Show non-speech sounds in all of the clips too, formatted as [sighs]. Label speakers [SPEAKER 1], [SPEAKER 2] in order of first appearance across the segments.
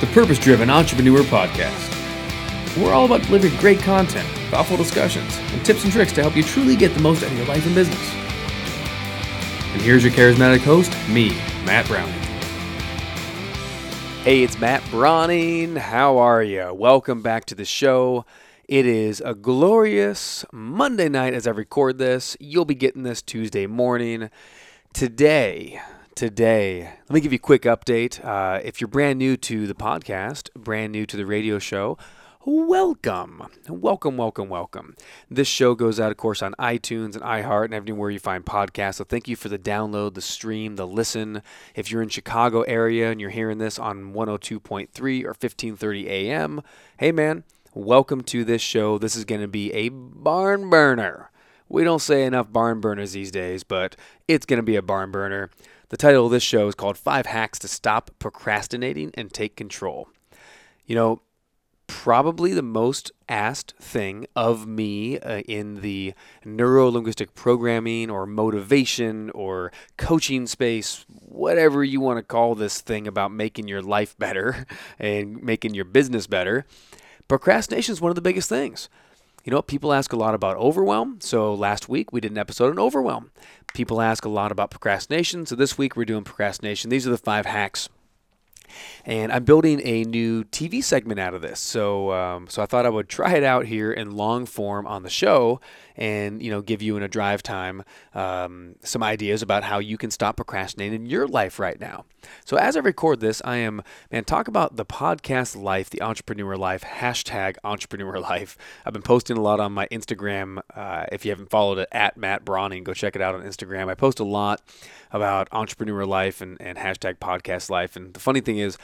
[SPEAKER 1] the Purpose Driven Entrepreneur Podcast. We're all about delivering great content, thoughtful discussions, and tips and tricks to help you truly get the most out of your life and business. And here's your charismatic host, me, Matt Brauning.
[SPEAKER 2] Hey, it's Matt Brauning. How are you? Welcome back to the show. It is a glorious Monday night as I record this. You'll be getting this Tuesday morning. Today, today, let me give you a quick update. Uh, if you're brand new to the podcast, brand new to the radio show, welcome. Welcome, welcome, welcome. This show goes out, of course, on iTunes and iHeart and everywhere you find podcasts. So thank you for the download, the stream, the listen. If you're in Chicago area and you're hearing this on 102.3 or 1530 AM, hey man, welcome to this show. This is going to be a barn burner. We don't say enough barn burners these days, but it's going to be a barn burner. The title of this show is called Five Hacks to Stop Procrastinating and Take Control. You know, probably the most asked thing of me uh, in the neuro linguistic programming or motivation or coaching space, whatever you want to call this thing about making your life better [laughs] and making your business better Procrastination is one of the biggest things. You know, people ask a lot about overwhelm. So last week we did an episode on overwhelm. People ask a lot about procrastination. So this week we're doing procrastination. These are the five hacks and I'm building a new TV segment out of this. So, um, so I thought I would try it out here in long form on the show, and you know, give you in a drive time um, some ideas about how you can stop procrastinating in your life right now. So, as I record this, I am man talk about the podcast life, the entrepreneur life, hashtag entrepreneur life. I've been posting a lot on my Instagram. Uh, if you haven't followed it, at Matt Brauning, go check it out on Instagram. I post a lot about entrepreneur life and, and hashtag podcast life. And the funny thing is,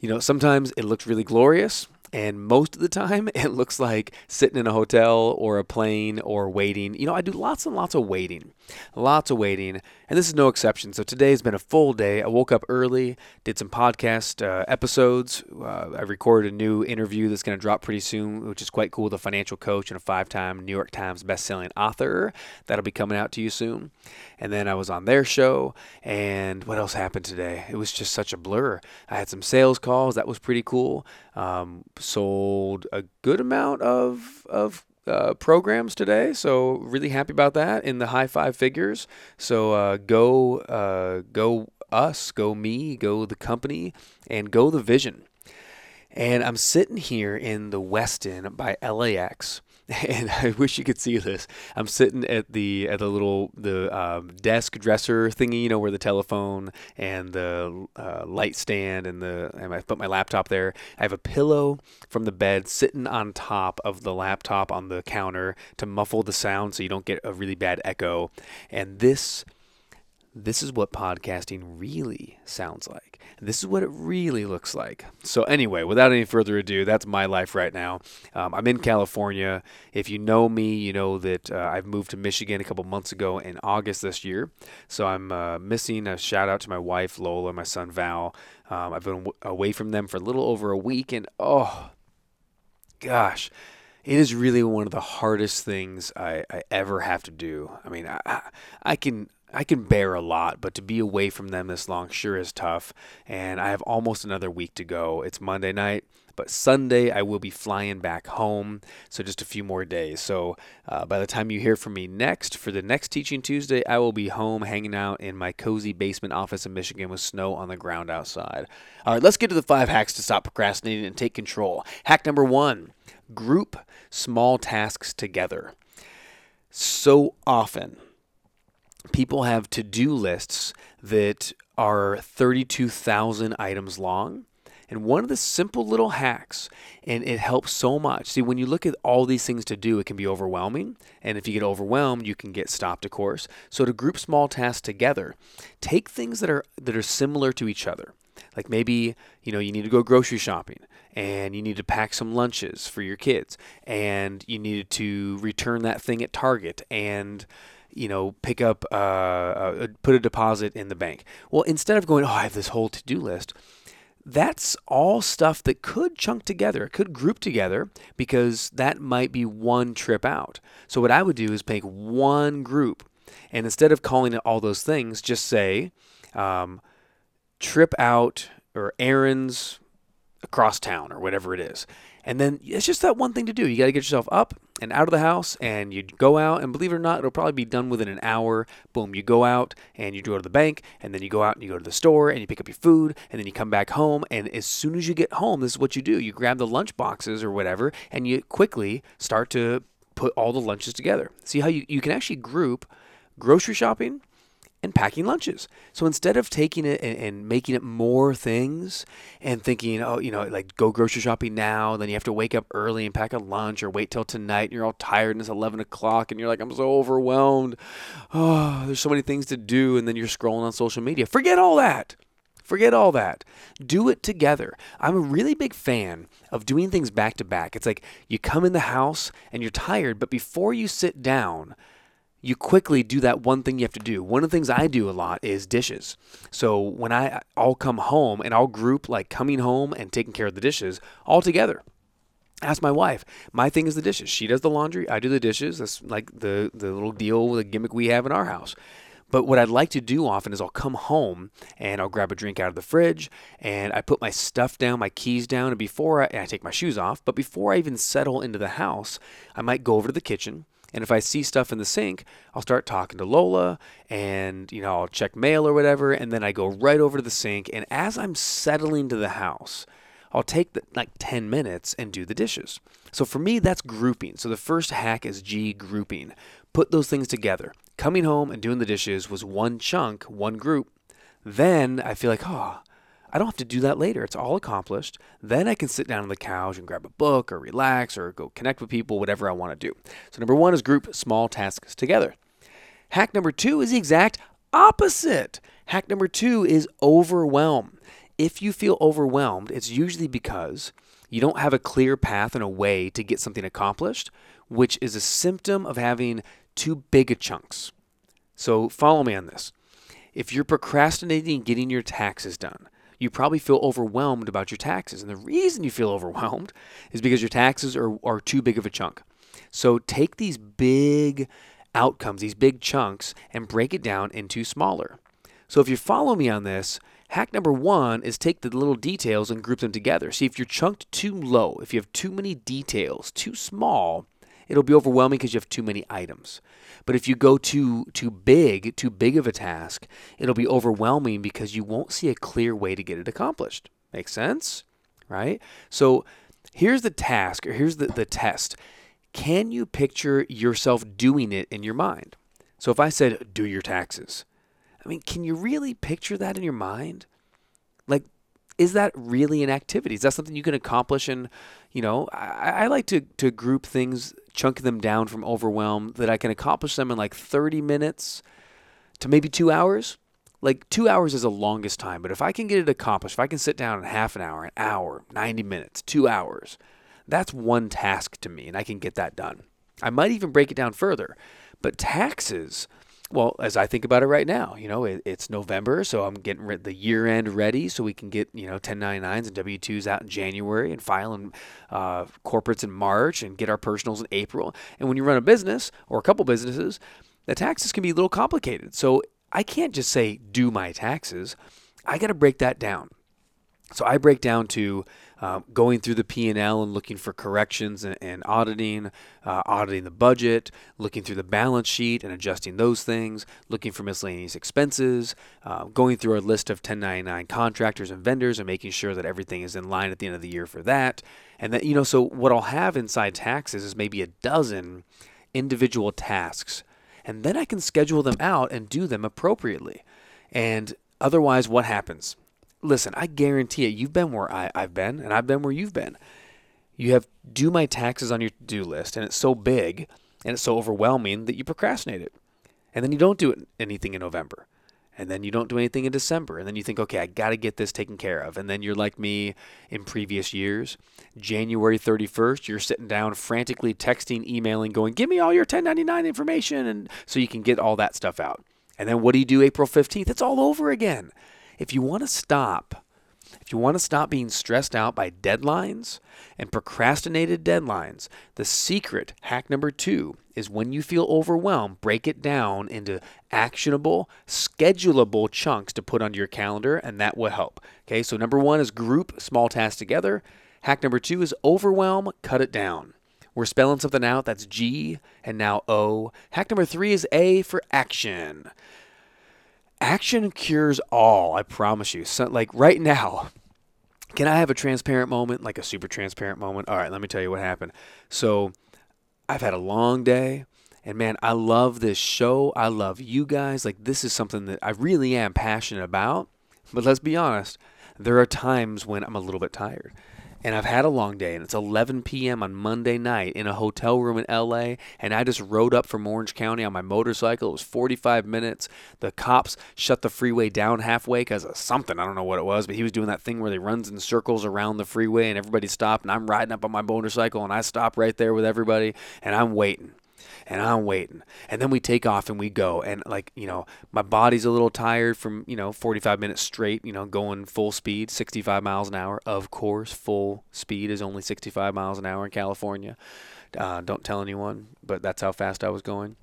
[SPEAKER 2] you know, sometimes it looks really glorious and most of the time, [laughs] it looks like sitting in a hotel or a plane or waiting. You know, I do lots and lots of waiting, lots of waiting. And this is no exception. So today has been a full day. I woke up early, did some podcast uh, episodes. Uh, I recorded a new interview that's going to drop pretty soon, which is quite cool. The financial coach and a five time New York Times bestselling author. That'll be coming out to you soon. And then I was on their show. And what else happened today? It was just such a blur. I had some sales calls. That was pretty cool. Um, sold a good amount of of uh, programs today, so really happy about that in the high five figures. So uh, go uh, go us, go me, go the company, and go the vision. And I'm sitting here in the Westin by LAX [laughs] and I wish you could see this. I'm sitting at the at the little the um, desk dresser thingy, you know, where the telephone and the uh, light stand and the and I put my laptop there. I have a pillow from the bed sitting on top of the laptop on the counter to muffle the sound so you don't get a really bad echo. And this this is what podcasting really sounds like. This is what it really looks like. So, anyway, without any further ado, that's my life right now. Um, I'm in California. If you know me, you know that uh, I've moved to Michigan a couple months ago in August this year. So, I'm uh, missing a shout out to my wife, Lola, my son, Val. Um, I've been w- away from them for a little over a week, and oh, gosh it is really one of the hardest things I, I ever have to do. I mean, I, I can I can bear a lot, but to be away from them this long sure is tough. And I have almost another week to go. It's Monday night, but Sunday I will be flying back home. So just a few more days. So uh, by the time you hear from me next, for the next Teaching Tuesday, I will be home hanging out in my cozy basement office in Michigan with snow on the ground outside. All right, let's get to the five hacks to stop procrastinating and take control. Hack number one group small tasks together. So often, people have to do lists that are 32,000 items long. And one of the simple little hacks, and it helps so much. See, when you look at all these things to do, it can be overwhelming. And if you get overwhelmed, you can get stopped, of course. So to group small tasks together, take things that are that are similar to each other. Like maybe, you know, you need to go grocery shopping and you need to pack some lunches for your kids and you needed to return that thing at Target and you know, pick up, uh, uh, put a deposit in the bank. Well, instead of going, oh, I have this whole to do list, that's all stuff that could chunk together, could group together because that might be one trip out. So, what I would do is pick one group and instead of calling it all those things, just say um, trip out or errands across town or whatever it is. And then it's just that one thing to do. You got to get yourself up and out of the house and you go out and believe it or not, it'll probably be done within an hour. Boom, you go out and you go to the bank and then you go out and you go to the store and you pick up your food and then you come back home and as soon as you get home, this is what you do. You grab the lunch boxes or whatever and you quickly start to put all the lunches together. See how you, you can actually group grocery shopping and packing lunches. So instead of taking it and, and, making it more things and thinking, oh, you know, like go grocery shopping now, then you have to wake up early and pack a lunch or wait till tonight and you're all tired and it's 11 o'clock and you're like, I'm so overwhelmed. Oh, [sighs] there's so many things to do. And then you're scrolling on social media. Forget all that. Forget all that. Do it together. I'm a really big fan of doing things back to back. It's like you come in the house and you're tired, but before you sit down, you quickly do that one thing you have to do. One of the things I do a lot is dishes. So when I I'll come home and I'll group like coming home and taking care of the dishes all together. Ask my wife. My thing is the dishes. She does the laundry. I do the dishes. That's like the the little deal, with the gimmick we have in our house. But what I'd like to do often is I'll come home and I'll grab a drink out of the fridge and I put my stuff down, my keys down, and before I, and I take my shoes off, but before I even settle into the house, I might go over to the kitchen and if I see stuff in the sink, I'll start talking to Lola and, you know, I'll check mail or whatever. And then I go right over to the sink. And as I'm settling to the house, I'll take the, like 10 minutes and do the dishes. So for me, that's grouping. So the first hack is G grouping. Put those things together. Coming home and doing the dishes was one chunk, one group. Then I feel like, oh, I don't have to do that later. It's all accomplished. Then I can sit down on the couch and grab a book or relax or go connect with people, whatever I want to do. So, number one is group small tasks together. Hack number two is the exact opposite. Hack number two is overwhelm. If you feel overwhelmed, it's usually because you don't have a clear path and a way to get something accomplished, which is a symptom of having too big a chunks. So, follow me on this. If you're procrastinating getting your taxes done, you probably feel overwhelmed about your taxes. And the reason you feel overwhelmed is because your taxes are, are too big of a chunk. So take these big outcomes, these big chunks, and break it down into smaller. So if you follow me on this, hack number one is take the little details and group them together. See if you're chunked too low, if you have too many details, too small, it'll be overwhelming because you have too many items. But if you go too too big, too big of a task, it'll be overwhelming because you won't see a clear way to get it accomplished. Make sense? Right? So here's the task, or here's the, the test. Can you picture yourself doing it in your mind? So if I said, do your taxes, I mean, can you really picture that in your mind? Like, is that really an activity? Is that something you can accomplish And, you know, I, I like to, to group things chunk them down from overwhelm that I can accomplish them in like 30 minutes to maybe two hours. Like two hours is the longest time, but if I can get it accomplished, if I can sit down in half an hour, an hour, 90 minutes, two hours, that's one task to me, and I can get that done. I might even break it down further. But taxes, well, as I think about it right now, you know, it, it's November, so I'm getting re- the year end ready so we can get, you know, 1099s and W 2s out in January and filing uh, corporates in March and get our personals in April. And when you run a business or a couple businesses, the taxes can be a little complicated. So I can't just say, do my taxes. I got to break that down. So I break down to uh, going through the P&L and looking for corrections and, and auditing, uh, auditing the budget, looking through the balance sheet and adjusting those things, looking for miscellaneous expenses, uh, going through our list of 1099 contractors and vendors and making sure that everything is in line at the end of the year for that. And that you know, so what I'll have inside taxes is maybe a dozen individual tasks, and then I can schedule them out and do them appropriately. And otherwise, what happens? Listen, I guarantee it. You've been where I, I've been, and I've been where you've been. You have do my taxes on your to do list, and it's so big and it's so overwhelming that you procrastinate it. And then you don't do anything in November. And then you don't do anything in December. And then you think, okay, I got to get this taken care of. And then you're like me in previous years. January 31st, you're sitting down frantically texting, emailing, going, give me all your 1099 information. And so you can get all that stuff out. And then what do you do April 15th? It's all over again if you want to stop, If you want to stop being stressed out by deadlines and procrastinated deadlines, the secret hack number two is when you feel overwhelmed, break it down into actionable, schedulable chunks to put onto your calendar, and that will help. Okay, so number one is group small tasks together. Hack number two is overwhelm, cut it down. We're spelling something out that's G and now O. Hack number three is A for action. Action cures all, I promise you. So, like right now, can I have a transparent moment, like a super transparent moment? All right, let me tell you what happened. So, I've had a long day, and man, I love this show. I love you guys. Like, this is something that I really am passionate about. But let's be honest, there are times when I'm a little bit tired and I've had a long day, and it's 11 p.m. on Monday night in a hotel room in LA, and I just rode up from Orange County on my motorcycle. It was 45 minutes. The cops shut the freeway down halfway because of something. I don't know what it was, but he was doing that thing where he runs in circles around the freeway, and everybody stopped, and I'm riding up on my motorcycle, and I stop right there with everybody, and I'm waiting and I'm waiting. And then we take off and we go. And like, you know, my body's a little tired from, you know, 45 minutes straight, you know, going full speed, 65 miles an hour. Of course, full speed is only 65 miles an hour in California. Uh, don't tell anyone, but that's how fast I was going.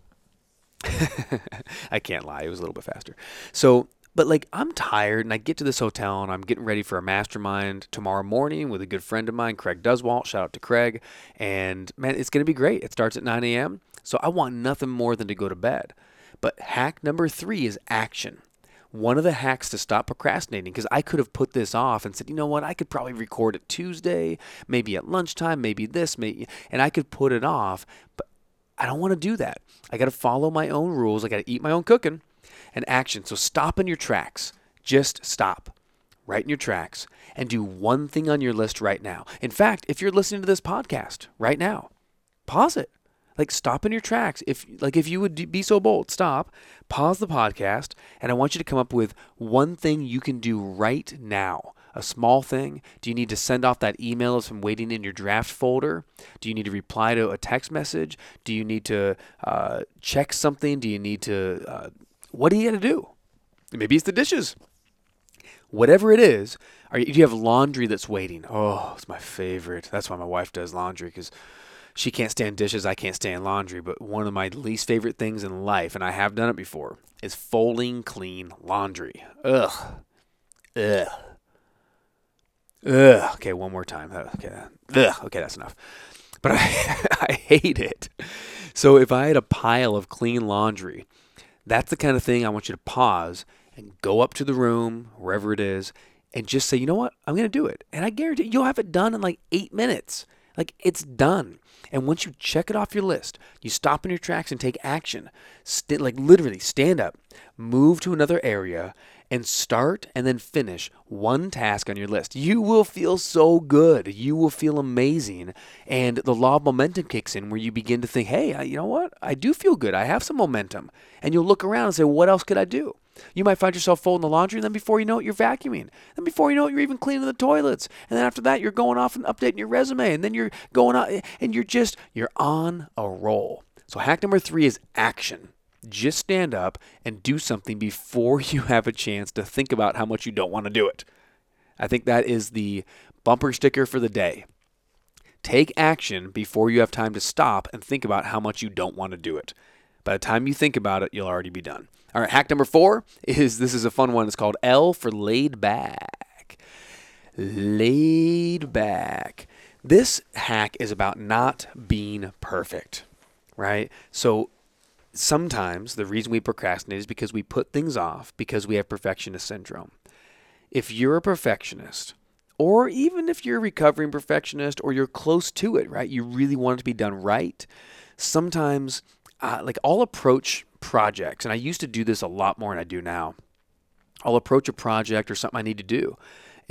[SPEAKER 2] [laughs] I can't lie, it was a little bit faster. So, but like I'm tired and I get to this hotel and I'm getting ready for a mastermind tomorrow morning with a good friend of mine, Craig Duswalt. Shout out to Craig. And man, it's going to be great. It starts at 9 a.m. So I want nothing more than to go to bed. But hack number three is action. One of the hacks to stop procrastinating, because I could have put this off and said, you know what, I could probably record it Tuesday, maybe at lunchtime, maybe this, maybe, and I could put it off, but I don't want to do that. I got to follow my own rules. I got to eat my own cooking and action. So stop in your tracks. Just stop right in your tracks and do one thing on your list right now. In fact, if you're listening to this podcast right now, pause it like stop in your tracks. If like if you would be so bold stop pause the podcast and i want you to come up with one thing you can do right now. A small thing. Do you need to send off that email that's been waiting in your draft folder? Do you need to reply to a text message? Do you need to uh, check something? Do you need to uh, what do you got to do? Maybe it's the dishes. Whatever it is are you, do you have laundry that's waiting? Oh it's my favorite. That's why my wife does laundry because she can't stand dishes, I can't stand laundry, but one of my least favorite things in life, and I have done it before, is folding clean laundry. Ugh. Ugh. Ugh. Okay, one more time. Okay. Ugh. Okay, that's enough. But [laughs] I, I hate it. So if I had a pile of clean laundry, that's the kind of thing I want you to pause and go up to the room, wherever it is, and just say, you know what? I'm going to do it. And I guarantee you'll have it done in like eight minutes. Like it's done. And once you check it off your list, you stop in your tracks and take action. St- like literally stand up, move to another area, and start and then finish one task on your list. You will feel so good. You will feel amazing. And the law of momentum kicks in where you begin to think, hey, you know what? I do feel good. I have some momentum. And you'll look around and say, what else could I do? You might find yourself folding the laundry, and then before you know it, you're vacuuming. Then before you know it, you're even cleaning the toilets. And then after that, you're going off and updating your resume. And then you're going out, and you're just, you're on a roll. So hack number three is action. Just stand up and do something before [laughs] you have a chance to think about how much you don't want to do it. I think that is the bumper sticker for the day. Take action before you have time to stop and think about how much you don't want to do it. By the time you think about it, you'll already be done. All right, hack number four is this is a fun one. It's called L for laid back. Laid back. This hack is about not being perfect, right? So sometimes the reason we procrastinate is because we put things off because we have perfectionist syndrome. If you're a perfectionist, or even if you're a recovering perfectionist or you're close to it, right? You really want it to be done right. Sometimes uh, like I'll approach projects, and I used to do this a lot more than I do now. I'll approach a project or something I need to do.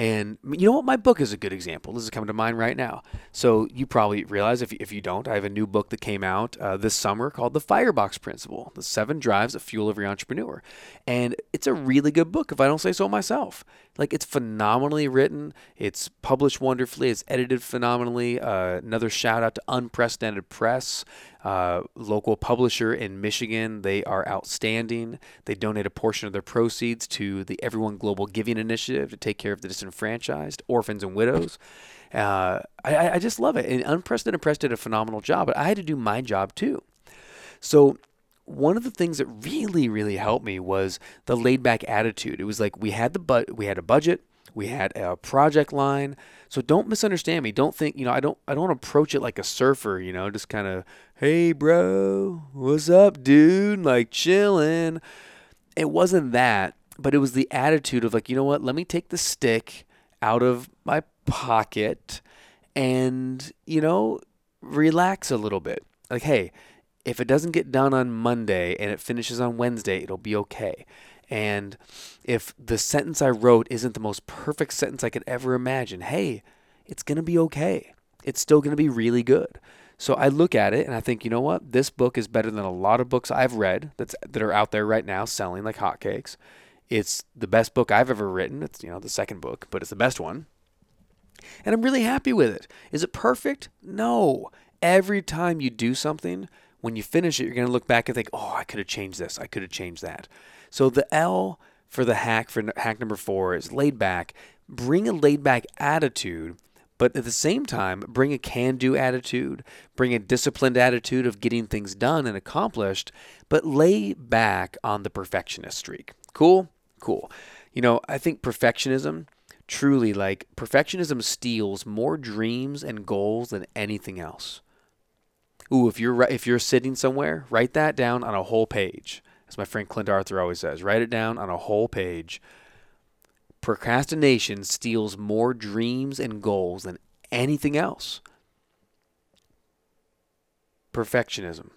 [SPEAKER 2] And you know what? My book is a good example. This is coming to mind right now. So you probably realize if, if you don't, I have a new book that came out uh, this summer called The Firebox Principle The Seven Drives that Fuel Every Entrepreneur. And it's a really good book, if I don't say so myself. Like it's phenomenally written, it's published wonderfully, it's edited phenomenally. Uh, another shout out to Unprecedented Press uh, local publisher in Michigan. They are outstanding. They donate a portion of their proceeds to the Everyone Global Giving Initiative to take care of the disenfranchised, orphans and widows. Uh, I, I just love it. And Unprecedented Press did a phenomenal job, but I had to do my job too. So one of the things that really, really helped me was the laid back attitude. It was like we had the but we had a budget, we had a project line. So don't misunderstand me. Don't think, you know, I don't I don't approach it like a surfer, you know, just kind of, "Hey bro, what's up, dude?" like chilling. It wasn't that, but it was the attitude of like, "You know what? Let me take the stick out of my pocket and, you know, relax a little bit." Like, "Hey, if it doesn't get done on Monday and it finishes on Wednesday, it'll be okay. And if the sentence I wrote isn't the most perfect sentence I could ever imagine, hey, it's going to be okay. It's still going to be really good. So I look at it and I think, you know what? This book is better than a lot of books I've read that's that are out there right now selling like hotcakes. It's the best book I've ever written. It's, you know, the second book, but it's the best one. And I'm really happy with it. Is it perfect? No. Every time you do something, when you finish it, you're going to look back and think, oh, I could have changed this. I could have changed that. So the L for the hack, for hack number four, is laid back. Bring a laid back attitude, but at the same time, bring a can do attitude, bring a disciplined attitude of getting things done and accomplished, but lay back on the perfectionist streak. Cool? Cool. You know, I think perfectionism truly like perfectionism steals more dreams and goals than anything else. Ooh, if you're if you're sitting somewhere, write that down on a whole page. As my friend Clint Arthur always says, write it down on a whole page. Procrastination steals more dreams and goals than anything else. Perfectionism.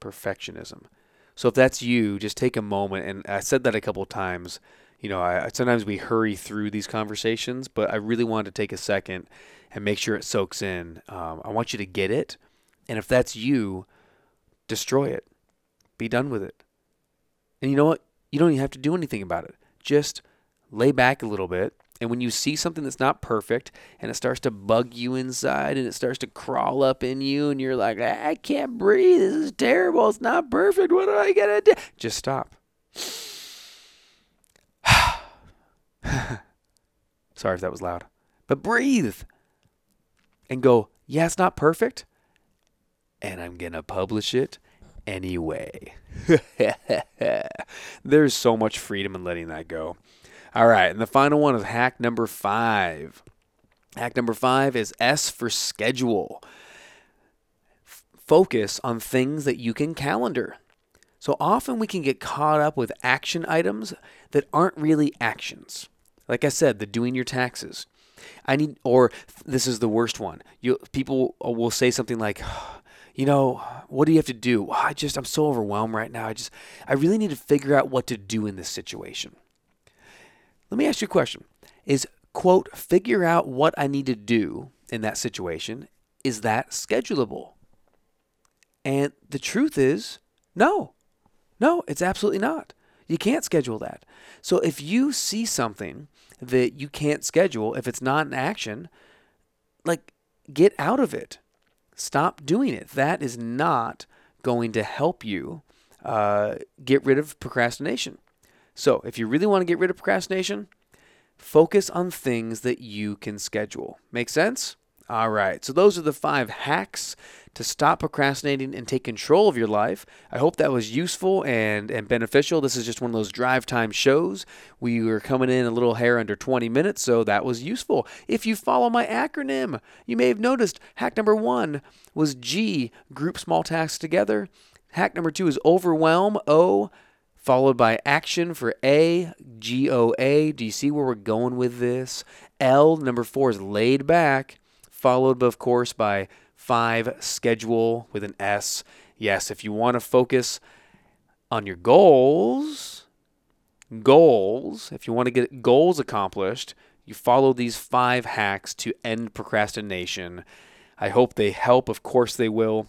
[SPEAKER 2] Perfectionism. So if that's you, just take a moment. And I said that a couple times. You know, I, sometimes we hurry through these conversations, but I really wanted to take a second and make sure it soaks in. Um, I want you to get it and if that's you, destroy it. Be done with it. And you know what? You don't even have to do anything about it. Just lay back a little bit. And when you see something that's not perfect and it starts to bug you inside and it starts to crawl up in you and you're like, I can't breathe. This is terrible. It's not perfect. What am I going to do? Just stop. [sighs] Sorry if that was loud. But breathe and go, yeah, it's not perfect, and I'm going to publish it anyway. [laughs] There's so much freedom in letting that go. All right, and the final one is hack number five. Hack number five is S for schedule. F- focus on things that you can calendar. So often we can get caught up with action items that aren't really actions. Like I said, the doing your taxes. I need, or this is the worst one. You people will say something like, [sighs] you know, what do you have to do? I just, I'm so overwhelmed right now. I just, I really need to figure out what to do in this situation. Let me ask you a question. Is, quote, figure out what I need to do in that situation, is that schedulable? And the truth is, no. No, it's absolutely not. You can't schedule that. So if you see something that you can't schedule, if it's not an action, like get out of it. Stop doing it. That is not going to help you uh, get rid of procrastination. So, if you really want to get rid of procrastination, focus on things that you can schedule. Make sense? All right. So, those are the five hacks to stop procrastinating and take control of your life. I hope that was useful and, and beneficial. This is just one of those drive time shows. We were coming in a little hair under 20 minutes, so that was useful. If you follow my acronym, you may have noticed hack number one was G, group small tasks together. Hack number two is overwhelm, O, followed by action for A, G O A. Do you see where we're going with this? L, number four is laid back, followed, of course, by five schedule with an S. Yes, if you want to focus on your goals, goals, if you want to get goals accomplished, you follow these five hacks to end procrastination. I hope they help. Of course, they will.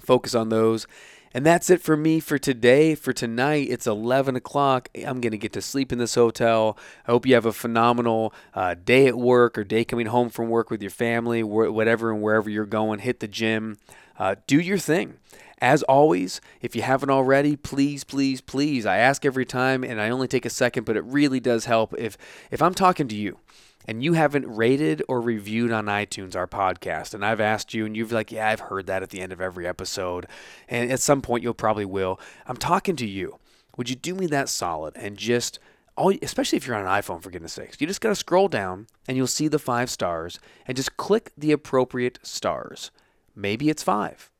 [SPEAKER 2] Focus on those. And that's it for me for today. For tonight, it's 11 o'clock. I'm going to get to sleep in this hotel. I hope you have a phenomenal uh, day at work or day coming home from work with your family, whatever and wherever you're going. Hit the gym, uh, do your thing. As always, if you haven't already, please, please, please, I ask every time and I only take a second, but it really does help if if I'm talking to you and you haven't rated or reviewed on iTunes our podcast, and I've asked you, and you've like, yeah, I've heard that at the end of every episode, and at some point you'll probably will. I'm talking to you. Would you do me that solid and just all, especially if you're on an iPhone, for goodness sakes, you just got to scroll down and you'll see the five stars and just click the appropriate stars. Maybe it's five.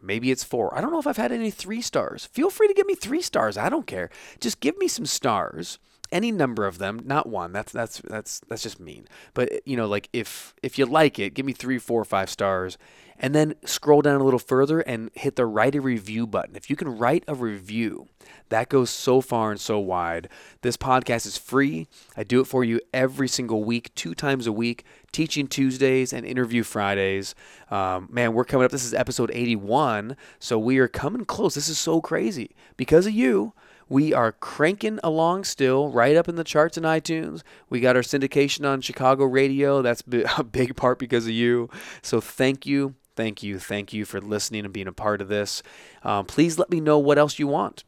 [SPEAKER 2] Maybe it's four. I don't know if I've had any three stars. Feel free to give me three stars. I don't care. Just give me some stars any number of them, not one. That's that's that's that's just mean. But you know, like if if you like it, give me three, four, five stars, and then scroll down a little further and hit the write a review button. If you can write a review, that goes so far and so wide. This podcast is free. I do it for you every single week, two times a week, teaching Tuesdays and interview Fridays. Um, man, we're coming up. This is episode 81. So we are coming close. This is so crazy. Because of you, we are cranking along still, right up in the charts in iTunes. We got our syndication on Chicago radio. That's [laughs] a big part because of you. So thank you, thank you, thank you for listening and being a part of this. Um, please let me know what else you want.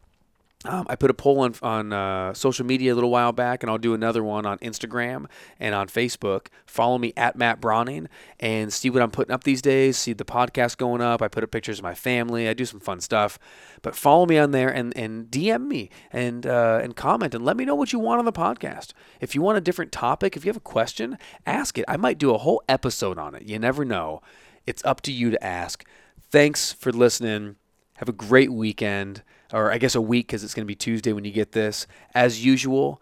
[SPEAKER 2] Um, I put a poll on on uh, social media a little while back, and I'll do another one on Instagram and on Facebook. Follow me at Matt Brauning and see what I'm putting up these days. See the podcast going up. I put up pictures of my family. I do some fun stuff. But follow me on there and, and DM me and uh, and comment and let me know what you want on the podcast. If you want a different topic, if you have a question, ask it. I might do a whole episode on it. You never know. It's up to you to ask. Thanks for listening. Have a great weekend or I guess a week because it's going to be Tuesday when you get this. As usual,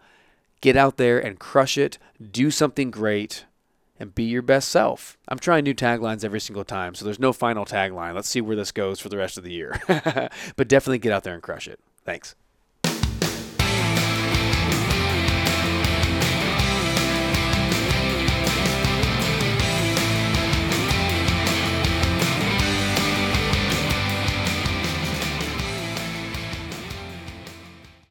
[SPEAKER 2] get out there and crush it, do something great, and be your best self. I'm trying new taglines every single time, so there's no final tagline. Let's see where this goes for the rest of the year. [laughs] but definitely get out there and crush it. Thanks.